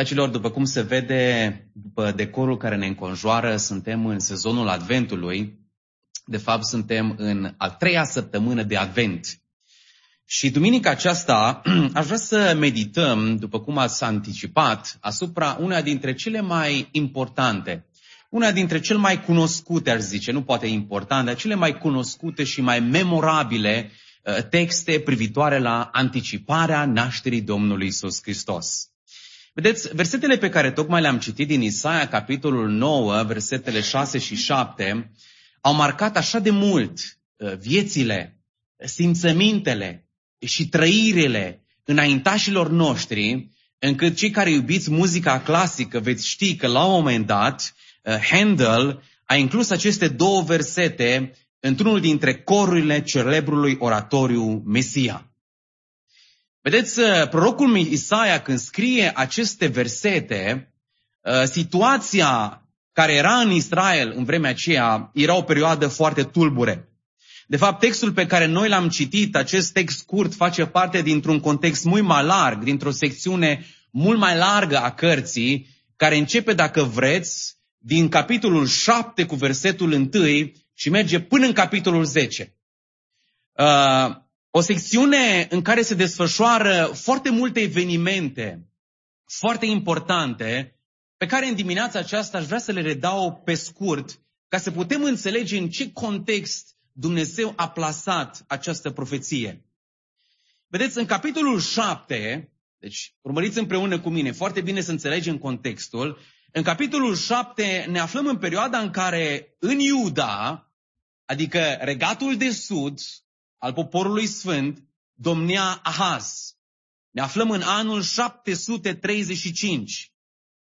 Dragilor, după cum se vede, după decorul care ne înconjoară, suntem în sezonul Adventului. De fapt, suntem în a treia săptămână de Advent. Și duminica aceasta aș vrea să medităm, după cum ați anticipat, asupra una dintre cele mai importante, una dintre cele mai cunoscute, aș zice, nu poate importante, dar cele mai cunoscute și mai memorabile uh, texte privitoare la anticiparea nașterii Domnului Isus Hristos. Vedeți, versetele pe care tocmai le-am citit din Isaia, capitolul 9, versetele 6 și 7, au marcat așa de mult uh, viețile, simțămintele și trăirile înaintașilor noștri, încât cei care iubiți muzica clasică veți ști că la un moment dat uh, Handel a inclus aceste două versete într-unul dintre corurile celebrului oratoriu Mesia. Vedeți, uh, prorocul Isaia când scrie aceste versete, uh, situația care era în Israel în vremea aceea era o perioadă foarte tulbure. De fapt, textul pe care noi l-am citit, acest text scurt, face parte dintr-un context mult mai larg, dintr-o secțiune mult mai largă a cărții, care începe, dacă vreți, din capitolul 7 cu versetul 1 și merge până în capitolul 10. Uh, o secțiune în care se desfășoară foarte multe evenimente foarte importante, pe care în dimineața aceasta aș vrea să le redau pe scurt, ca să putem înțelege în ce context Dumnezeu a plasat această profeție. Vedeți, în capitolul 7, deci urmăriți împreună cu mine, foarte bine să înțelegem contextul, în capitolul 7 ne aflăm în perioada în care în Iuda, adică regatul de sud, al poporului sfânt domnea Ahaz. Ne aflăm în anul 735.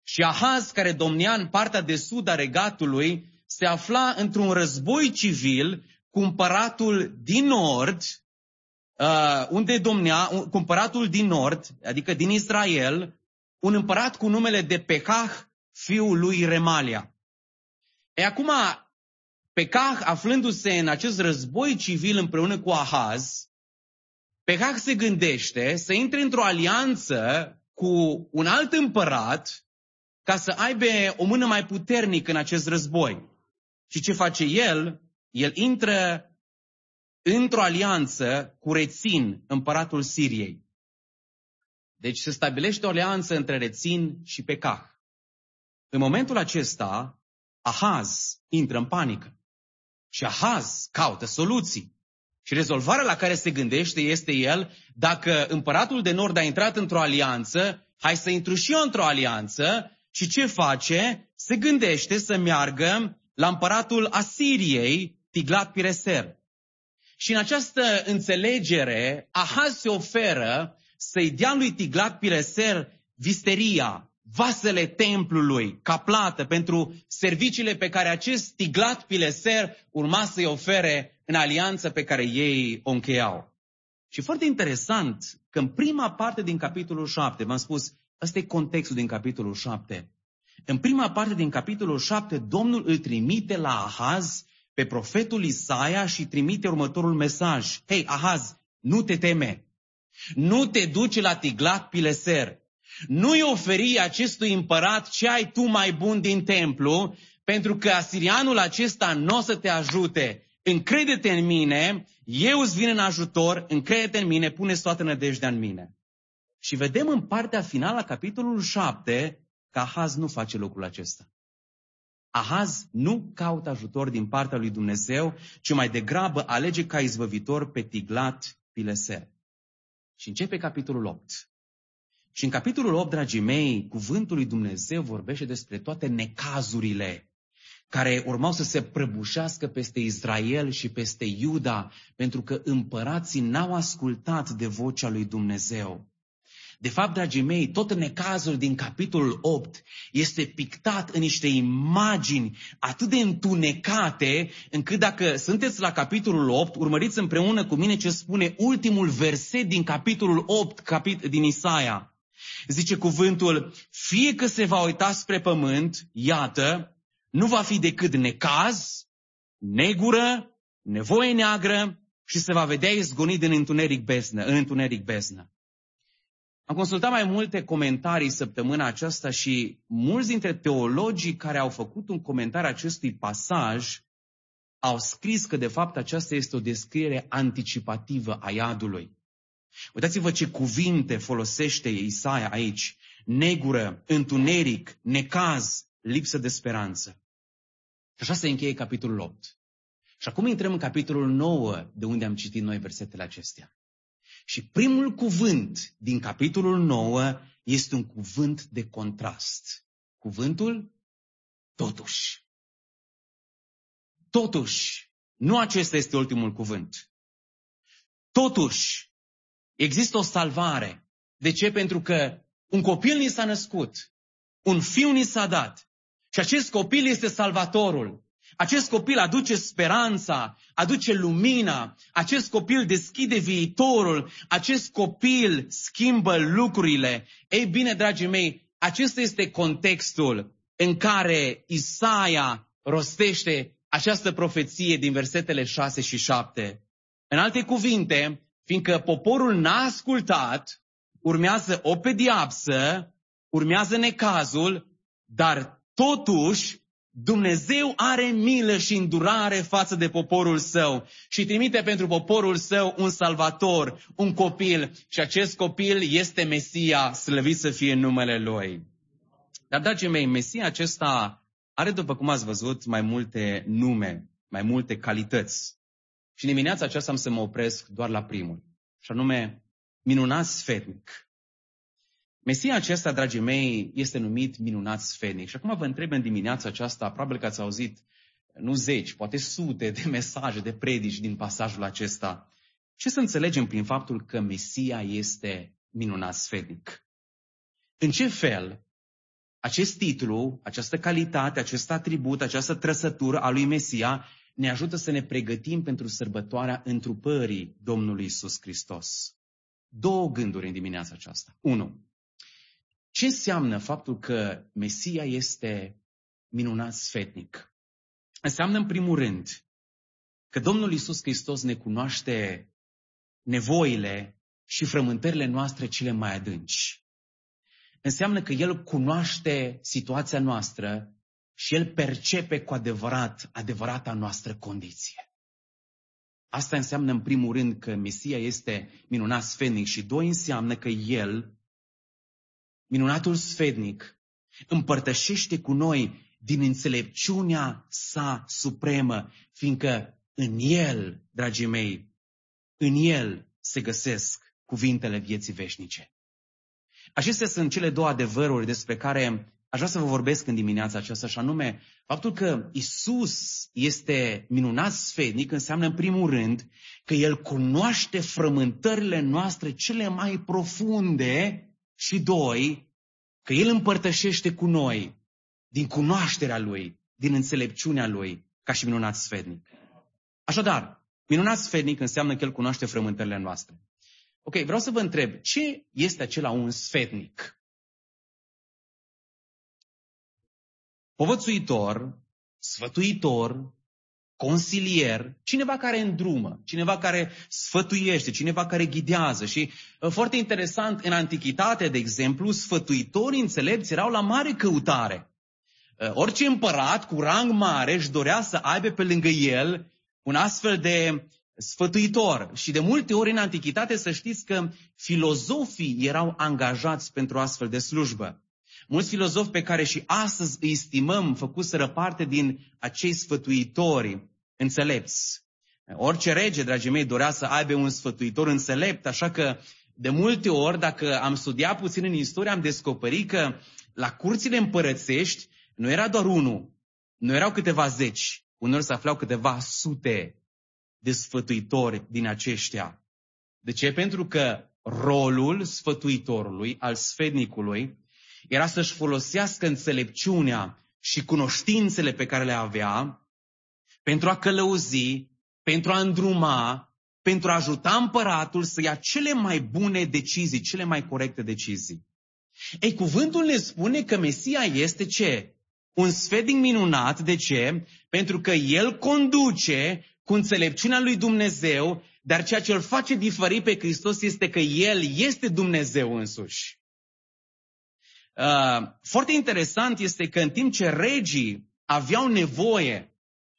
Și Ahaz, care domnea în partea de sud a regatului, se afla într-un război civil cu împăratul din nord, uh, unde domnea, cu împăratul din nord, adică din Israel, un împărat cu numele de Pecah, fiul lui Remalia. E acum, Pecah, aflându-se în acest război civil împreună cu Ahaz, Pecah se gândește să intre într-o alianță cu un alt împărat ca să aibă o mână mai puternică în acest război. Și ce face el? El intră într-o alianță cu Rețin, împăratul Siriei. Deci se stabilește o alianță între Rețin și Pecah. În momentul acesta, Ahaz intră în panică. Și Ahaz caută soluții. Și rezolvarea la care se gândește este el, dacă împăratul de nord a intrat într-o alianță, hai să intru și eu într-o alianță și ce face? Se gândește să meargă la împăratul Asiriei, Tiglat Pireser. Și în această înțelegere, Ahaz se oferă să-i dea lui Tiglat Pireser visteria, vasele templului ca plată pentru serviciile pe care acest Tiglat Pileser urma să-i ofere în alianță pe care ei o încheiau. Și foarte interesant că în prima parte din capitolul 7, v-am spus, ăsta e contextul din capitolul 7. În prima parte din capitolul 7, Domnul îl trimite la Ahaz pe profetul Isaia și trimite următorul mesaj. Hei, Ahaz, nu te teme. Nu te duci la Tiglat Pileser. Nu-i oferi acestui împărat ce ai tu mai bun din templu, pentru că asirianul acesta nu o să te ajute. Încrede-te în mine, eu îți vin în ajutor, încrede-te în mine, pune toată nădejdea în mine. Și vedem în partea finală a capitolului 7 că Ahaz nu face lucrul acesta. Ahaz nu caută ajutor din partea lui Dumnezeu, ci mai degrabă alege ca izbăvitor pe Tiglat Pileser. Și începe capitolul 8. Și în capitolul 8, dragii mei, cuvântul lui Dumnezeu vorbește despre toate necazurile care urmau să se prăbușească peste Israel și peste Iuda, pentru că împărații n-au ascultat de vocea lui Dumnezeu. De fapt, dragii mei, tot necazul din capitolul 8 este pictat în niște imagini atât de întunecate, încât dacă sunteți la capitolul 8, urmăriți împreună cu mine ce spune ultimul verset din capitolul 8 capit- din Isaia. Zice cuvântul, fie că se va uita spre pământ, iată, nu va fi decât necaz, negură, nevoie neagră și se va vedea izgonit în întuneric beznă, în întuneric beznă. Am consultat mai multe comentarii săptămâna aceasta și mulți dintre teologii care au făcut un comentariu acestui pasaj au scris că de fapt aceasta este o descriere anticipativă a iadului. Uitați-vă ce cuvinte folosește Isaia aici. Negură, întuneric, necaz, lipsă de speranță. Și așa se încheie capitolul 8. Și acum intrăm în capitolul 9, de unde am citit noi versetele acestea. Și primul cuvânt din capitolul 9 este un cuvânt de contrast. Cuvântul totuși. Totuși, nu acesta este ultimul cuvânt. Totuși, există o salvare. De ce? Pentru că un copil ni s-a născut, un fiu ni s-a dat și acest copil este salvatorul. Acest copil aduce speranța, aduce lumina, acest copil deschide viitorul, acest copil schimbă lucrurile. Ei bine, dragii mei, acesta este contextul în care Isaia rostește această profeție din versetele 6 și 7. În alte cuvinte, fiindcă poporul n-a ascultat, urmează o pediapsă, urmează necazul, dar totuși Dumnezeu are milă și îndurare față de poporul său și trimite pentru poporul său un salvator, un copil și acest copil este Mesia, slăvit să fie numele Lui. Dar, dragii mei, Mesia acesta are, după cum ați văzut, mai multe nume, mai multe calități. Și în dimineața aceasta am să mă opresc doar la primul, și anume minunat sfetnic. Mesia acesta, dragii mei, este numit minunat sfenic. Și acum vă întreb în dimineața aceasta, probabil că ați auzit nu zeci, poate sute de mesaje, de predici din pasajul acesta. Ce să înțelegem prin faptul că Mesia este minunat sfenic? În ce fel acest titlu, această calitate, acest atribut, această trăsătură a lui Mesia ne ajută să ne pregătim pentru sărbătoarea întrupării Domnului Isus Hristos. Două gânduri în dimineața aceasta. Unu, ce înseamnă faptul că Mesia este minunat sfetnic? Înseamnă în primul rând că Domnul Isus Hristos ne cunoaște nevoile și frământările noastre cele mai adânci. Înseamnă că El cunoaște situația noastră și El percepe cu adevărat adevărata noastră condiție. Asta înseamnă în primul rând că Mesia este minunat sfetnic și doi înseamnă că El minunatul sfednic, împărtășește cu noi din înțelepciunea sa supremă, fiindcă în el, dragii mei, în el se găsesc cuvintele vieții veșnice. Acestea sunt cele două adevăruri despre care aș vrea să vă vorbesc în dimineața aceasta, și anume faptul că Isus este minunat sfednic înseamnă în primul rând că El cunoaște frământările noastre cele mai profunde și doi, că El împărtășește cu noi din cunoașterea Lui, din înțelepciunea Lui, ca și minunat sfednic. Așadar, minunat sfednic înseamnă că El cunoaște frământările noastre. Ok, vreau să vă întreb, ce este acela un sfednic? Povățuitor, sfătuitor, consilier, cineva care îndrumă, cineva care sfătuiește, cineva care ghidează. Și uh, foarte interesant, în antichitate, de exemplu, sfătuitorii înțelepți erau la mare căutare. Uh, orice împărat cu rang mare își dorea să aibă pe lângă el un astfel de sfătuitor. Și de multe ori în antichitate să știți că filozofii erau angajați pentru astfel de slujbă. Mulți filozofi pe care și astăzi îi stimăm făcuseră parte din acei sfătuitori înțelepți. Orice rege, dragii mei, dorea să aibă un sfătuitor înțelept, așa că de multe ori, dacă am studiat puțin în istorie, am descoperit că la curțile împărățești nu era doar unul, nu erau câteva zeci, uneori se aflau câteva sute de sfătuitori din aceștia. De ce? Pentru că rolul sfătuitorului, al sfednicului, era să-și folosească înțelepciunea și cunoștințele pe care le avea pentru a călăuzi, pentru a îndruma, pentru a ajuta împăratul să ia cele mai bune decizii, cele mai corecte decizii. Ei, cuvântul ne spune că Mesia este ce? Un sfednic minunat. De ce? Pentru că El conduce cu înțelepciunea lui Dumnezeu Dar ceea ce îl face diferit pe Hristos este că El este Dumnezeu însuși. Uh, foarte interesant este că în timp ce regii aveau nevoie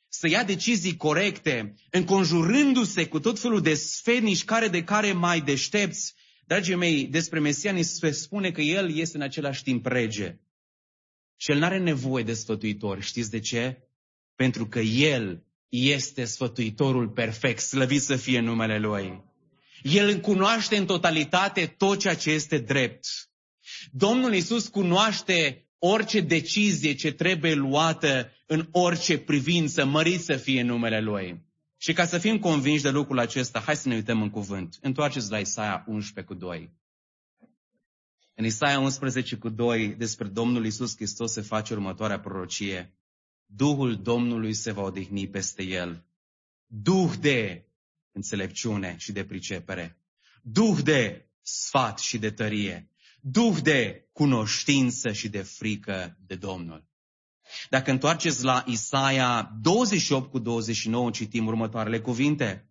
să ia decizii corecte, înconjurându-se cu tot felul de sfetnici care de care mai deștepți, dragii mei, despre Mesia ni se spune că El este în același timp rege. Și El nu are nevoie de sfătuitori. Știți de ce? Pentru că El este sfătuitorul perfect, slăvit să fie numele Lui. El cunoaște în totalitate tot ceea ce este drept. Domnul Isus cunoaște orice decizie ce trebuie luată în orice privință, mărit să fie numele Lui. Și ca să fim convinși de lucrul acesta, hai să ne uităm în cuvânt. Întoarceți la Isaia 11 cu 2. În Isaia 11 cu 2, despre Domnul Isus Hristos se face următoarea prorocie. Duhul Domnului se va odihni peste el. Duh de înțelepciune și de pricepere. Duh de sfat și de tărie. Duh de cunoștință și de frică de Domnul. Dacă întoarceți la Isaia 28 cu 29, citim următoarele cuvinte.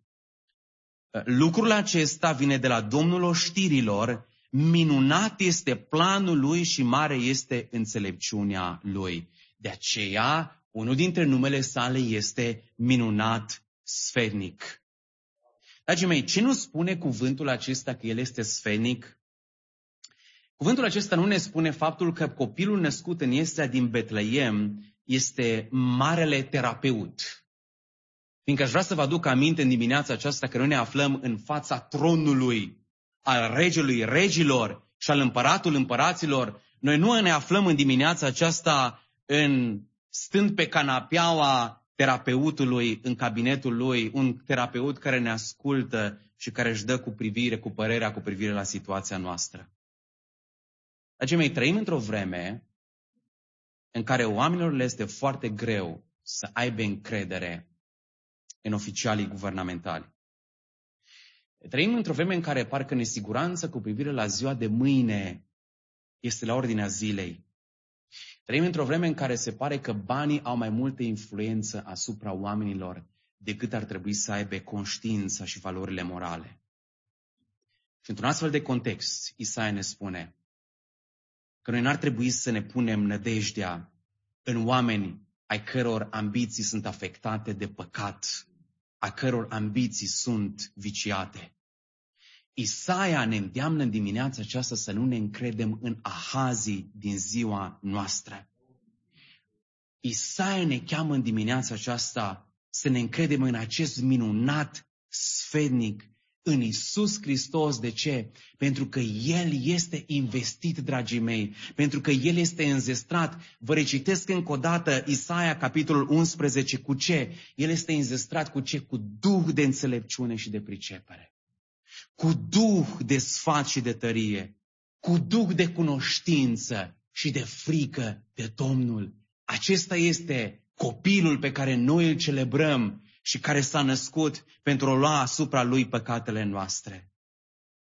Lucrul acesta vine de la Domnul oștirilor, minunat este planul lui și mare este înțelepciunea lui. De aceea unul dintre numele sale este minunat sferic. Dragii mei, ce nu spune cuvântul acesta că el este sferic? Cuvântul acesta nu ne spune faptul că copilul născut în Iesea din Betleem este marele terapeut. Fiindcă aș vrea să vă aduc aminte în dimineața aceasta că noi ne aflăm în fața tronului al regelui regilor și al împăratul împăraților. Noi nu ne aflăm în dimineața aceasta în stând pe canapeaua terapeutului în cabinetul lui, un terapeut care ne ascultă și care își dă cu privire, cu părerea cu privire la situația noastră. Dragii mei, trăim într-o vreme în care oamenilor le este foarte greu să aibă încredere în oficialii guvernamentali. Trăim într-o vreme în care parcă nesiguranța cu privire la ziua de mâine este la ordinea zilei. Trăim într-o vreme în care se pare că banii au mai multă influență asupra oamenilor decât ar trebui să aibă conștiința și valorile morale. Și într-un astfel de context, Isaia ne spune că noi n-ar trebui să ne punem nădejdea în oameni ai căror ambiții sunt afectate de păcat, a căror ambiții sunt viciate. Isaia ne îndeamnă în dimineața aceasta să nu ne încredem în ahazii din ziua noastră. Isaia ne cheamă în dimineața aceasta să ne încredem în acest minunat sfednic, în Isus Hristos. De ce? Pentru că El este investit, dragii mei, pentru că El este înzestrat. Vă recitesc încă o dată Isaia, capitolul 11, cu ce? El este înzestrat cu ce? Cu Duh de înțelepciune și de pricepere cu duh de sfat și de tărie, cu duh de cunoștință și de frică de Domnul. Acesta este copilul pe care noi îl celebrăm și care s-a născut pentru a lua asupra lui păcatele noastre.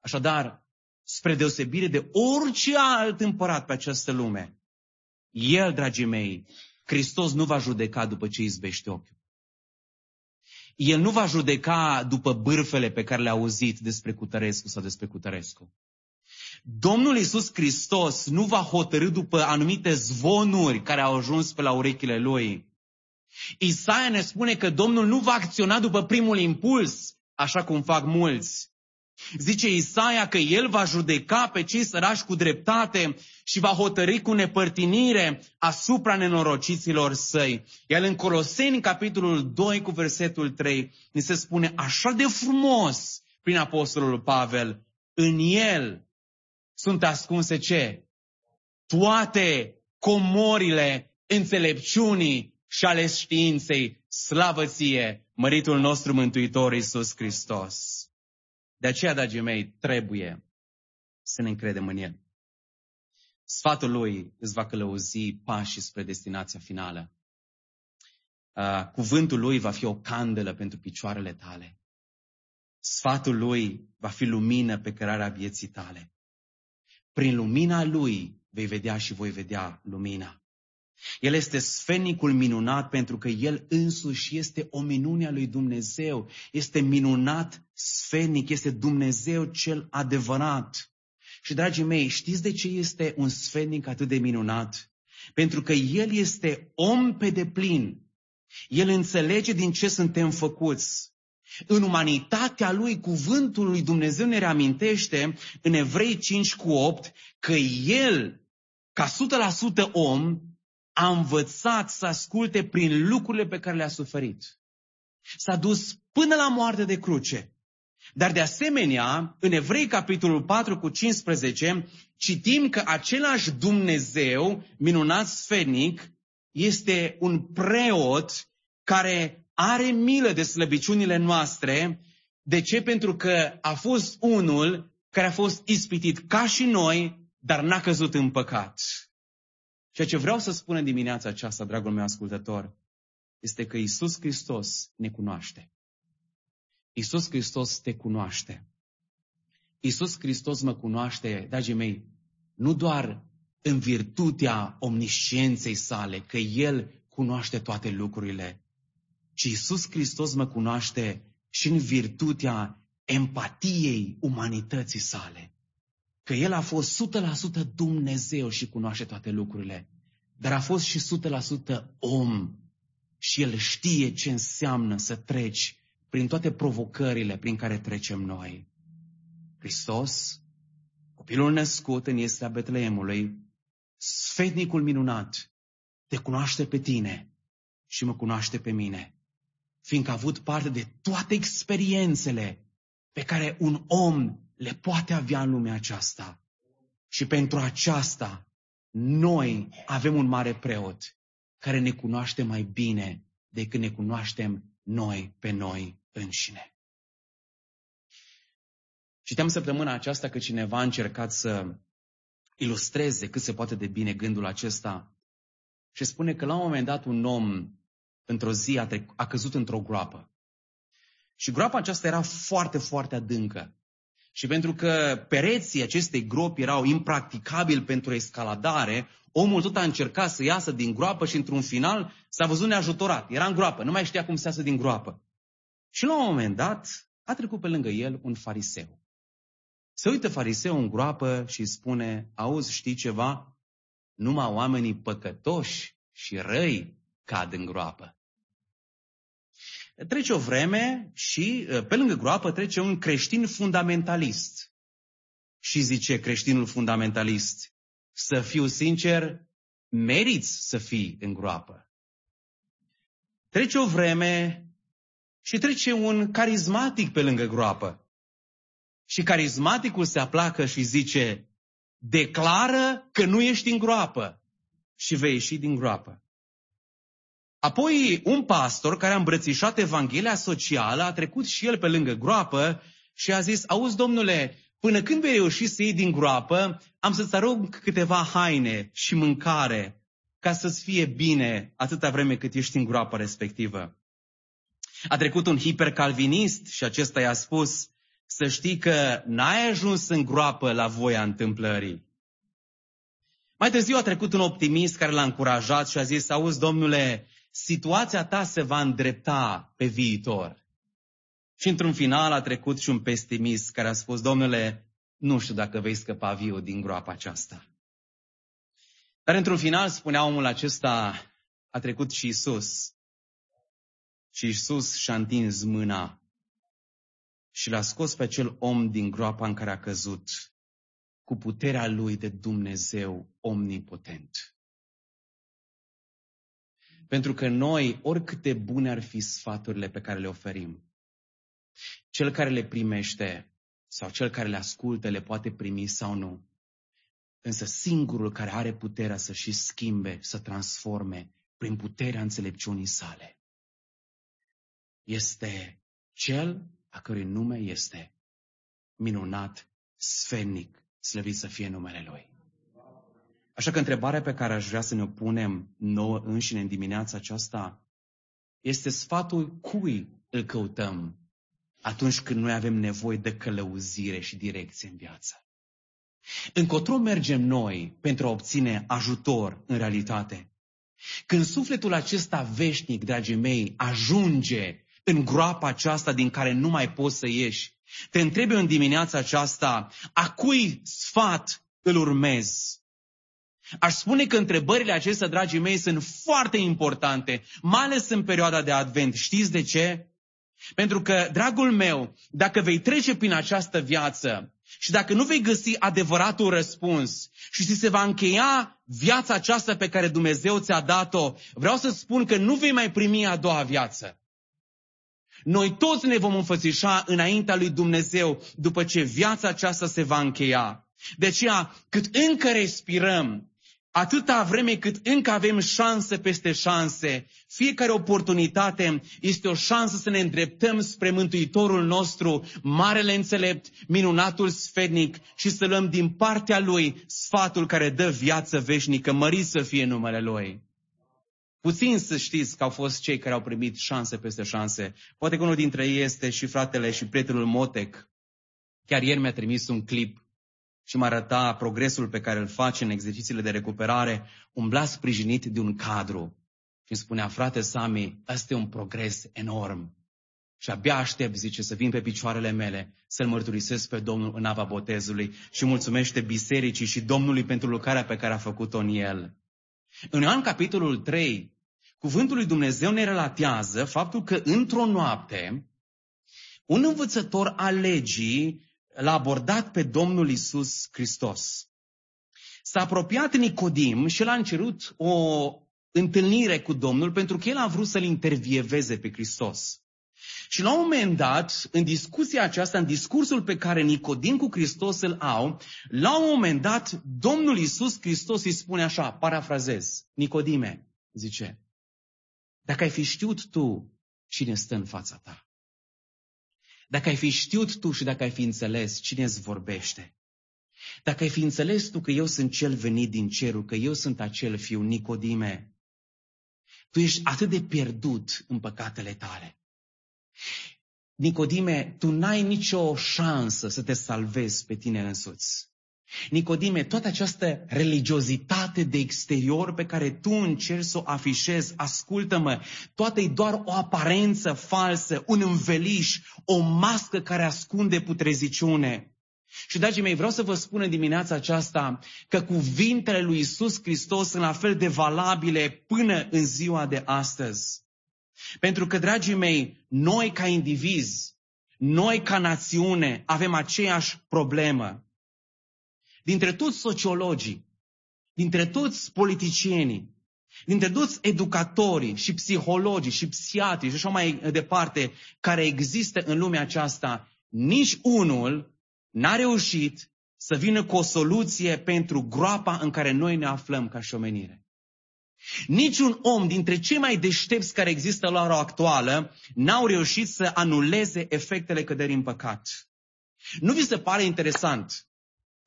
Așadar, spre deosebire de orice alt împărat pe această lume, el, dragii mei, Hristos nu va judeca după ce izbește ochiul. El nu va judeca după bârfele pe care le-a auzit despre Cutărescu sau despre Cutărescu. Domnul Iisus Hristos nu va hotărâ după anumite zvonuri care au ajuns pe la urechile lui. Isaia ne spune că Domnul nu va acționa după primul impuls, așa cum fac mulți, Zice Isaia că el va judeca pe cei sărași cu dreptate și va hotări cu nepărtinire asupra nenorociților săi. Iar în Coloseni, capitolul 2, cu versetul 3, ni se spune așa de frumos prin Apostolul Pavel, în el sunt ascunse ce? Toate comorile înțelepciunii și ale științei, slavă ție, măritul nostru Mântuitor Iisus Hristos. De aceea, dragii mei, trebuie să ne încredem în El. Sfatul Lui îți va călăuzi pașii spre destinația finală. Uh, cuvântul Lui va fi o candelă pentru picioarele tale. Sfatul Lui va fi lumină pe cărarea vieții tale. Prin lumina Lui vei vedea și voi vedea lumina. El este sfenicul minunat pentru că El însuși este o minune a lui Dumnezeu. Este minunat sfenic, este Dumnezeu cel adevărat. Și, dragii mei, știți de ce este un sfenic atât de minunat? Pentru că El este om pe deplin. El înțelege din ce suntem făcuți. În umanitatea lui, cuvântul lui Dumnezeu ne reamintește în Evrei 5 cu 8 că El, ca 100% om, a învățat să asculte prin lucrurile pe care le-a suferit. S-a dus până la moarte de cruce. Dar de asemenea, în Evrei capitolul 4 cu 15, citim că același Dumnezeu, minunat sfenic, este un preot care are milă de slăbiciunile noastre. De ce? Pentru că a fost unul care a fost ispitit ca și noi, dar n-a căzut în păcat. Ceea ce vreau să spun în dimineața aceasta, dragul meu ascultător, este că Isus Hristos ne cunoaște. Isus Hristos te cunoaște. Isus Hristos mă cunoaște, dragii mei, nu doar în virtutea omniscienței sale, că El cunoaște toate lucrurile, ci Isus Hristos mă cunoaște și în virtutea empatiei umanității sale. Că El a fost 100% Dumnezeu și cunoaște toate lucrurile, dar a fost și 100% om și El știe ce înseamnă să treci prin toate provocările prin care trecem noi. Hristos, copilul născut în Iestea Betleemului, sfetnicul minunat, te cunoaște pe tine și mă cunoaște pe mine, fiindcă a avut parte de toate experiențele pe care un om le poate avea în lumea aceasta. Și pentru aceasta, noi avem un mare preot care ne cunoaște mai bine decât ne cunoaștem noi pe noi înșine. Citeam săptămâna aceasta că cineva a încercat să ilustreze cât se poate de bine gândul acesta și spune că la un moment dat un om într-o zi a, trec- a căzut într-o groapă. Și groapa aceasta era foarte, foarte adâncă. Și pentru că pereții acestei gropi erau impracticabili pentru escaladare, omul tot a încercat să iasă din groapă și într-un final s-a văzut neajutorat. Era în groapă, nu mai știa cum să iasă din groapă. Și la un moment dat a trecut pe lângă el un fariseu. Se uită fariseu în groapă și spune, auzi, știi ceva? Numai oamenii păcătoși și răi cad în groapă. Trece o vreme și pe lângă groapă trece un creștin fundamentalist. Și zice creștinul fundamentalist, să fiu sincer, meriți să fii în groapă. Trece o vreme și trece un carismatic pe lângă groapă. Și carismaticul se aplacă și zice, declară că nu ești în groapă și vei ieși din groapă. Apoi un pastor care a îmbrățișat Evanghelia socială a trecut și el pe lângă groapă și a zis, auzi domnule, până când vei reuși să iei din groapă, am să-ți arunc câteva haine și mâncare ca să-ți fie bine atâta vreme cât ești în groapa respectivă. A trecut un hipercalvinist și acesta i-a spus să știi că n-ai ajuns în groapă la voia întâmplării. Mai târziu a trecut un optimist care l-a încurajat și a zis, auzi, domnule, situația ta se va îndrepta pe viitor. Și într-un final a trecut și un pesimist care a spus, domnule, nu știu dacă vei scăpa viu din groapa aceasta. Dar într-un final, spunea omul acesta, a trecut și Isus. Și Isus și-a întins mâna și l-a scos pe acel om din groapa în care a căzut cu puterea lui de Dumnezeu omnipotent. Pentru că noi, oricât de bune ar fi sfaturile pe care le oferim, cel care le primește sau cel care le ascultă le poate primi sau nu. Însă singurul care are puterea să și schimbe, să transforme prin puterea înțelepciunii sale este cel a cărui nume este minunat, sfenic, slăvit să fie numele Lui. Așa că întrebarea pe care aș vrea să ne o punem nouă înșine în dimineața aceasta este sfatul cui îl căutăm atunci când noi avem nevoie de călăuzire și direcție în viață. Încotro mergem noi pentru a obține ajutor în realitate. Când sufletul acesta veșnic, dragii mei, ajunge în groapa aceasta din care nu mai poți să ieși, te întrebi în dimineața aceasta, a cui sfat îl urmezi? Aș spune că întrebările acestea, dragii mei, sunt foarte importante, mai ales în perioada de advent. Știți de ce? Pentru că, dragul meu, dacă vei trece prin această viață și dacă nu vei găsi adevăratul răspuns și ți se va încheia viața aceasta pe care Dumnezeu ți-a dat-o, vreau să spun că nu vei mai primi a doua viață. Noi toți ne vom înfățișa înaintea lui Dumnezeu după ce viața aceasta se va încheia. De aceea, cât încă respirăm, atâta vreme cât încă avem șanse peste șanse, fiecare oportunitate este o șansă să ne îndreptăm spre Mântuitorul nostru, Marele Înțelept, minunatul sfednic și să luăm din partea Lui sfatul care dă viață veșnică, mărit să fie numele Lui. Puțin să știți că au fost cei care au primit șanse peste șanse. Poate că unul dintre ei este și fratele și prietenul Motec. Chiar ieri mi-a trimis un clip și mă arăta progresul pe care îl face în exercițiile de recuperare, umbla sprijinit de un cadru. Și îmi spunea, frate Sami, ăsta e un progres enorm. Și abia aștept, zice, să vin pe picioarele mele, să-L mărturisesc pe Domnul în apa botezului și mulțumește bisericii și Domnului pentru lucrarea pe care a făcut-o în el. În Ioan capitolul 3, cuvântul lui Dumnezeu ne relatează faptul că într-o noapte, un învățător al legii l-a abordat pe Domnul Isus Hristos. S-a apropiat Nicodim și l-a încerut o întâlnire cu Domnul pentru că el a vrut să-l intervieveze pe Hristos. Și la un moment dat, în discuția aceasta, în discursul pe care Nicodim cu Hristos îl au, la un moment dat, Domnul Isus Hristos îi spune așa, parafrazez, Nicodime, zice, dacă ai fi știut tu cine stă în fața ta, dacă ai fi știut tu și dacă ai fi înțeles cine îți vorbește, dacă ai fi înțeles tu că eu sunt cel venit din cerul, că eu sunt acel fiu, Nicodime, tu ești atât de pierdut în păcatele tale. Nicodime, tu n-ai nicio șansă să te salvezi pe tine însuți. Nicodime, toată această religiozitate de exterior pe care tu încerci să o afișezi, ascultă-mă, toată e doar o aparență falsă, un înveliș, o mască care ascunde putreziciune. Și, dragii mei, vreau să vă spun în dimineața aceasta că cuvintele lui Isus Hristos sunt la fel de valabile până în ziua de astăzi. Pentru că, dragii mei, noi ca indivizi, noi ca națiune avem aceeași problemă. Dintre toți sociologii, dintre toți politicienii, dintre toți educatorii și psihologii și psiatrii și așa mai departe care există în lumea aceasta, nici unul n-a reușit să vină cu o soluție pentru groapa în care noi ne aflăm ca și omenire. Niciun om dintre cei mai deștepți care există la ora actuală n-au reușit să anuleze efectele căderii în păcat. Nu vi se pare interesant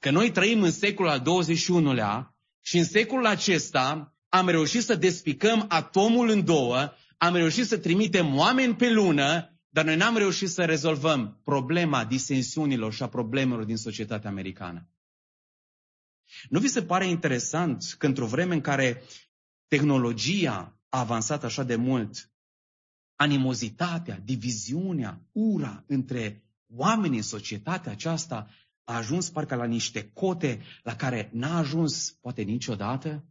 că noi trăim în secolul al XXI-lea și în secolul acesta am reușit să despicăm atomul în două, am reușit să trimitem oameni pe lună, dar noi n-am reușit să rezolvăm problema disensiunilor și a problemelor din societatea americană. Nu vi se pare interesant că într-o vreme în care tehnologia a avansat așa de mult, animozitatea, diviziunea, ura între oamenii în societatea aceasta a ajuns parcă la niște cote la care n-a ajuns poate niciodată?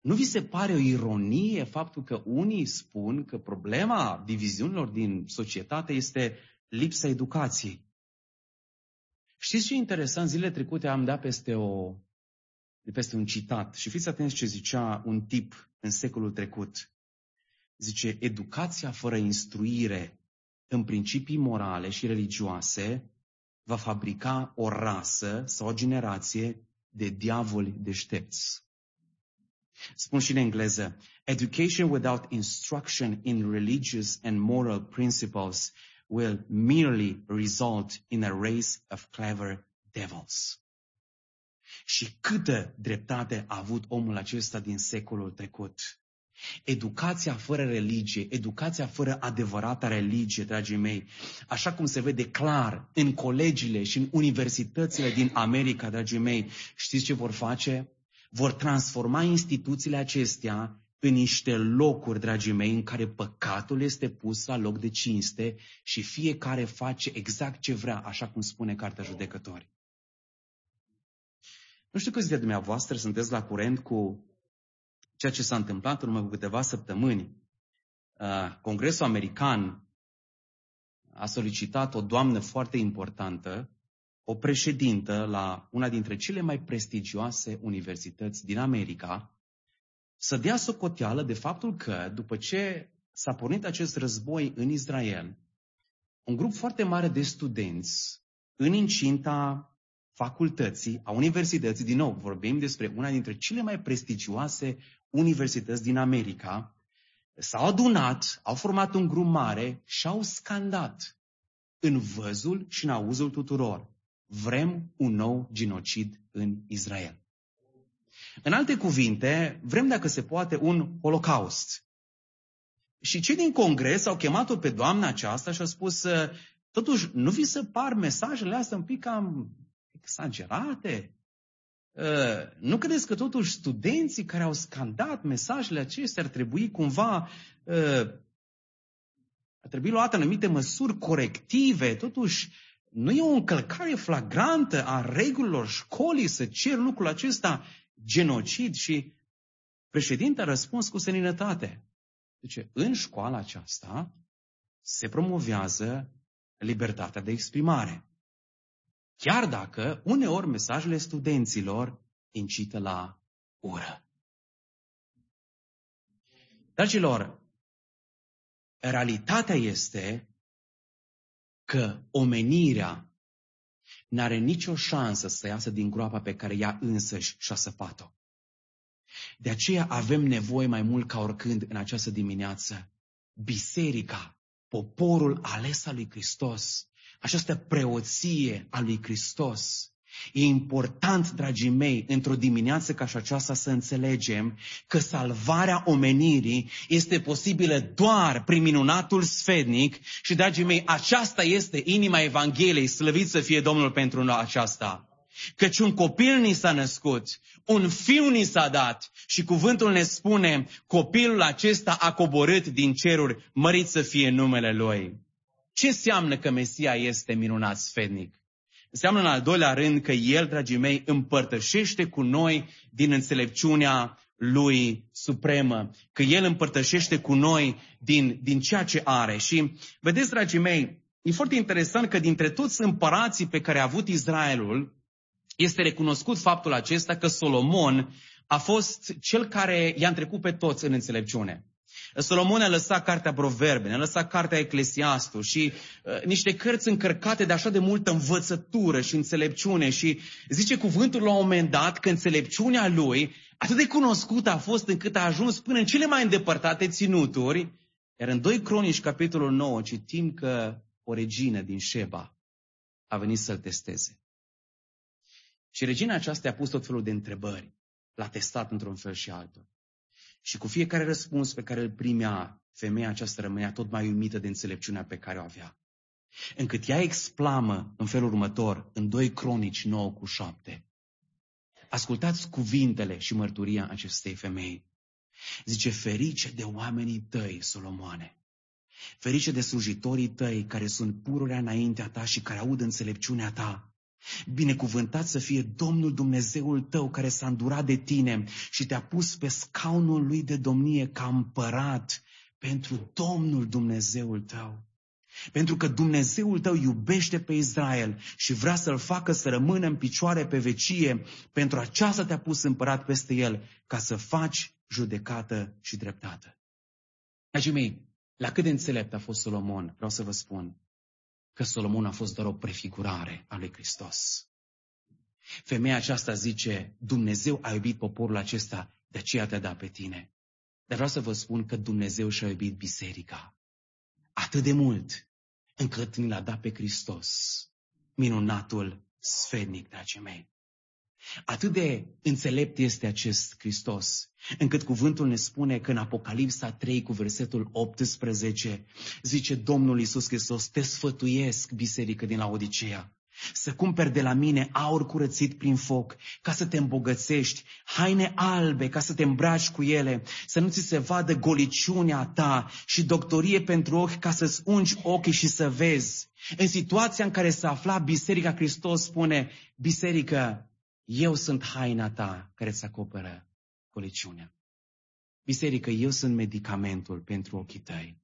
Nu vi se pare o ironie faptul că unii spun că problema diviziunilor din societate este lipsa educației? Știți ce interesant? Zilele trecute am dat peste, o, peste un citat și fiți atenți ce zicea un tip în secolul trecut. Zice, educația fără instruire în principii morale și religioase va fabrica o rasă sau o generație de diavoli deștepți. Spun și în engleză, education without instruction in religious and moral principles will merely result in a race of clever devils. Și câtă dreptate a avut omul acesta din secolul trecut. Educația fără religie, educația fără adevărata religie, dragii mei, așa cum se vede clar în colegiile și în universitățile din America, dragii mei, știți ce vor face? vor transforma instituțiile acestea în niște locuri, dragii mei, în care păcatul este pus la loc de cinste și fiecare face exact ce vrea, așa cum spune Cartea Judecători. Nu știu câți de dumneavoastră sunteți la curent cu ceea ce s-a întâmplat în urmă cu câteva săptămâni. Uh, Congresul American a solicitat o doamnă foarte importantă, o președintă la una dintre cele mai prestigioase universități din America, să dea socoteală de faptul că, după ce s-a pornit acest război în Israel, un grup foarte mare de studenți în incinta facultății, a universității, din nou vorbim despre una dintre cele mai prestigioase universități din America, s-au adunat, au format un grup mare și au scandat în văzul și în auzul tuturor. Vrem un nou genocid în Israel. În alte cuvinte, vrem, dacă se poate, un holocaust. Și cei din congres au chemat-o pe doamna aceasta și au spus, totuși, nu vi se par mesajele astea un pic cam exagerate? Uh, nu credeți că totuși studenții care au scandat mesajele acestea ar trebui cumva uh, ar trebui luate anumite măsuri corective, totuși nu e o încălcare flagrantă a regulilor școlii să cer lucrul acesta genocid și președintele a răspuns cu seninătate. Deci, în școala aceasta se promovează libertatea de exprimare. Chiar dacă uneori mesajele studenților incită la ură. Dragilor, realitatea este că omenirea n-are nicio șansă să iasă din groapa pe care ea însăși și-a săpat-o. De aceea avem nevoie mai mult ca oricând în această dimineață. Biserica, poporul ales al lui Hristos, această preoție a lui Hristos. E important, dragii mei, într-o dimineață ca și aceasta să înțelegem că salvarea omenirii este posibilă doar prin minunatul sfednic și, dragii mei, aceasta este inima Evangheliei, slăvit să fie Domnul pentru aceasta. Căci un copil ni s-a născut, un fiu ni s-a dat și cuvântul ne spune, copilul acesta a coborât din ceruri, mărit să fie numele Lui. Ce înseamnă că Mesia este minunat sfednic? Înseamnă în al doilea rând că El, dragii mei, împărtășește cu noi din înțelepciunea Lui Supremă, că El împărtășește cu noi din, din ceea ce are. Și vedeți, dragii mei, e foarte interesant că dintre toți împărații pe care a avut Israelul, este recunoscut faptul acesta că Solomon a fost cel care i-a întrecut pe toți în înțelepciune. Solomon a lăsat cartea Proverbe, a lăsat cartea Eclesiastul și uh, niște cărți încărcate de așa de multă învățătură și înțelepciune și zice cuvântul la un moment dat că înțelepciunea lui atât de cunoscută a fost încât a ajuns până în cele mai îndepărtate ținuturi, iar în 2 Cronici, capitolul 9, citim că o regină din Sheba a venit să-l testeze. Și regina aceasta a pus tot felul de întrebări. L-a testat într-un fel și altul. Și cu fiecare răspuns pe care îl primea, femeia aceasta rămânea tot mai uimită de înțelepciunea pe care o avea. Încât ea exclamă în felul următor, în 2 Cronici 9 cu 7. Ascultați cuvintele și mărturia acestei femei. Zice, ferice de oamenii tăi, Solomoane. Ferice de slujitorii tăi care sunt pururea înaintea ta și care aud înțelepciunea ta. Binecuvântat să fie Domnul Dumnezeul tău care s-a îndurat de tine și te-a pus pe scaunul lui de domnie ca împărat pentru Domnul Dumnezeul tău. Pentru că Dumnezeul tău iubește pe Israel și vrea să-l facă să rămână în picioare pe vecie, pentru aceasta te-a pus împărat peste el, ca să faci judecată și dreptate. Dragii mei, la cât de înțelept a fost Solomon, vreau să vă spun, că Solomon a fost doar o prefigurare a lui Hristos. Femeia aceasta zice, Dumnezeu a iubit poporul acesta, de aceea te-a dat pe tine. Dar vreau să vă spun că Dumnezeu și-a iubit biserica. Atât de mult, încât ni l-a dat pe Hristos, minunatul sfednic, dragii mei. Atât de înțelept este acest Hristos, încât cuvântul ne spune că în Apocalipsa 3 cu versetul 18 zice Domnul Iisus Hristos, te sfătuiesc, biserică din Laodicea, să cumperi de la mine aur curățit prin foc, ca să te îmbogățești, haine albe, ca să te îmbraci cu ele, să nu ți se vadă goliciunea ta și doctorie pentru ochi, ca să-ți ungi ochii și să vezi. În situația în care se afla Biserica, Hristos spune, Biserică, eu sunt haina ta care îți acoperă goliciunea. Biserică, eu sunt medicamentul pentru ochii tăi.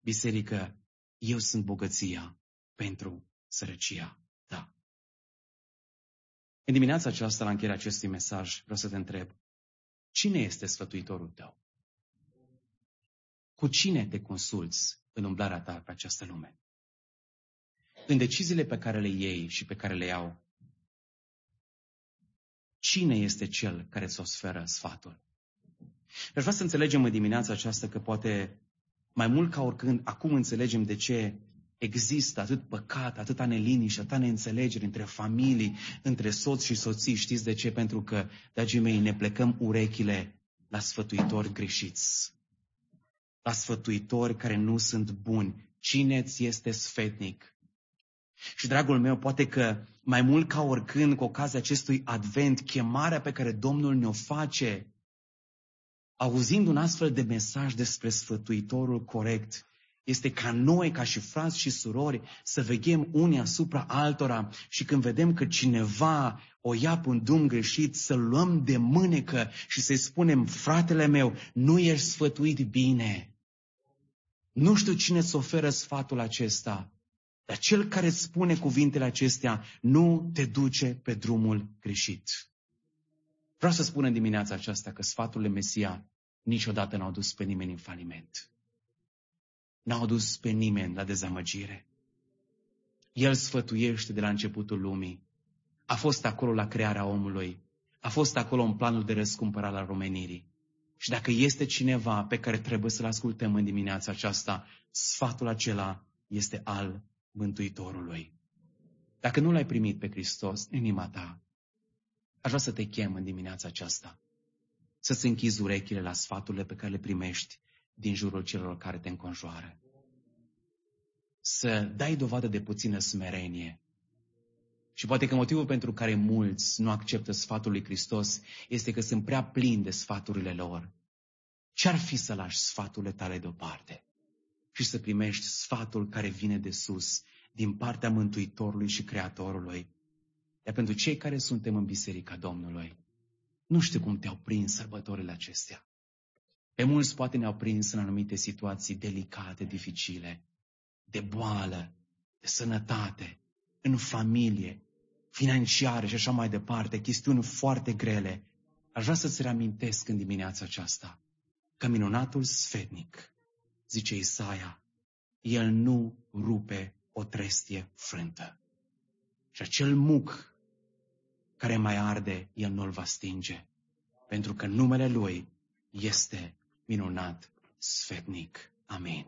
Biserică, eu sunt bogăția pentru sărăcia ta. În dimineața aceasta, la încheierea acestui mesaj, vreau să te întreb, cine este sfătuitorul tău? Cu cine te consulți în umblarea ta pe această lume? În deciziile pe care le iei și pe care le iau, cine este cel care îți oferă sfatul? Aș vrea să înțelegem în dimineața aceasta că poate mai mult ca oricând, acum înțelegem de ce există atât păcat, atâta neliniște, atâta neînțelegeri între familii, între soți și soții. Știți de ce? Pentru că, dragii mei, ne plecăm urechile la sfătuitori greșiți. La sfătuitori care nu sunt buni. Cine ți este sfetnic? Și, dragul meu, poate că mai mult ca oricând, cu ocazia acestui advent, chemarea pe care Domnul ne-o face, auzind un astfel de mesaj despre sfătuitorul corect, este ca noi, ca și frați și surori, să veghem unii asupra altora și când vedem că cineva o ia pe un drum greșit, să luăm de mânecă și să-i spunem, fratele meu, nu ești sfătuit bine. Nu știu cine îți oferă sfatul acesta, dar cel care îți spune cuvintele acestea nu te duce pe drumul greșit. Vreau să spun în dimineața aceasta că sfaturile Mesia niciodată n-au dus pe nimeni în faliment n-au dus pe nimeni la dezamăgire. El sfătuiește de la începutul lumii. A fost acolo la crearea omului. A fost acolo în planul de răscumpărare al romenirii. Și dacă este cineva pe care trebuie să-l ascultăm în dimineața aceasta, sfatul acela este al Mântuitorului. Dacă nu l-ai primit pe Hristos în inima ta, aș vrea să te chem în dimineața aceasta. Să-ți închizi urechile la sfaturile pe care le primești din jurul celor care te înconjoară. Să dai dovadă de puțină smerenie. Și poate că motivul pentru care mulți nu acceptă sfatul lui Hristos este că sunt prea plini de sfaturile lor. Ce-ar fi să lași sfaturile tale deoparte și să primești sfatul care vine de sus, din partea Mântuitorului și Creatorului? Iar pentru cei care suntem în Biserica Domnului, nu știu cum te-au prins sărbătorile acestea. Pe mulți poate ne-au prins în anumite situații delicate, dificile, de boală, de sănătate, în familie, financiare și așa mai departe, chestiuni foarte grele. Aș vrea să-ți reamintesc în dimineața aceasta că minunatul sfetnic, zice Isaia, el nu rupe o trestie frântă. Și acel muc care mai arde, el nu-l va stinge. Pentru că numele lui este minunat, sfetnic. Amin.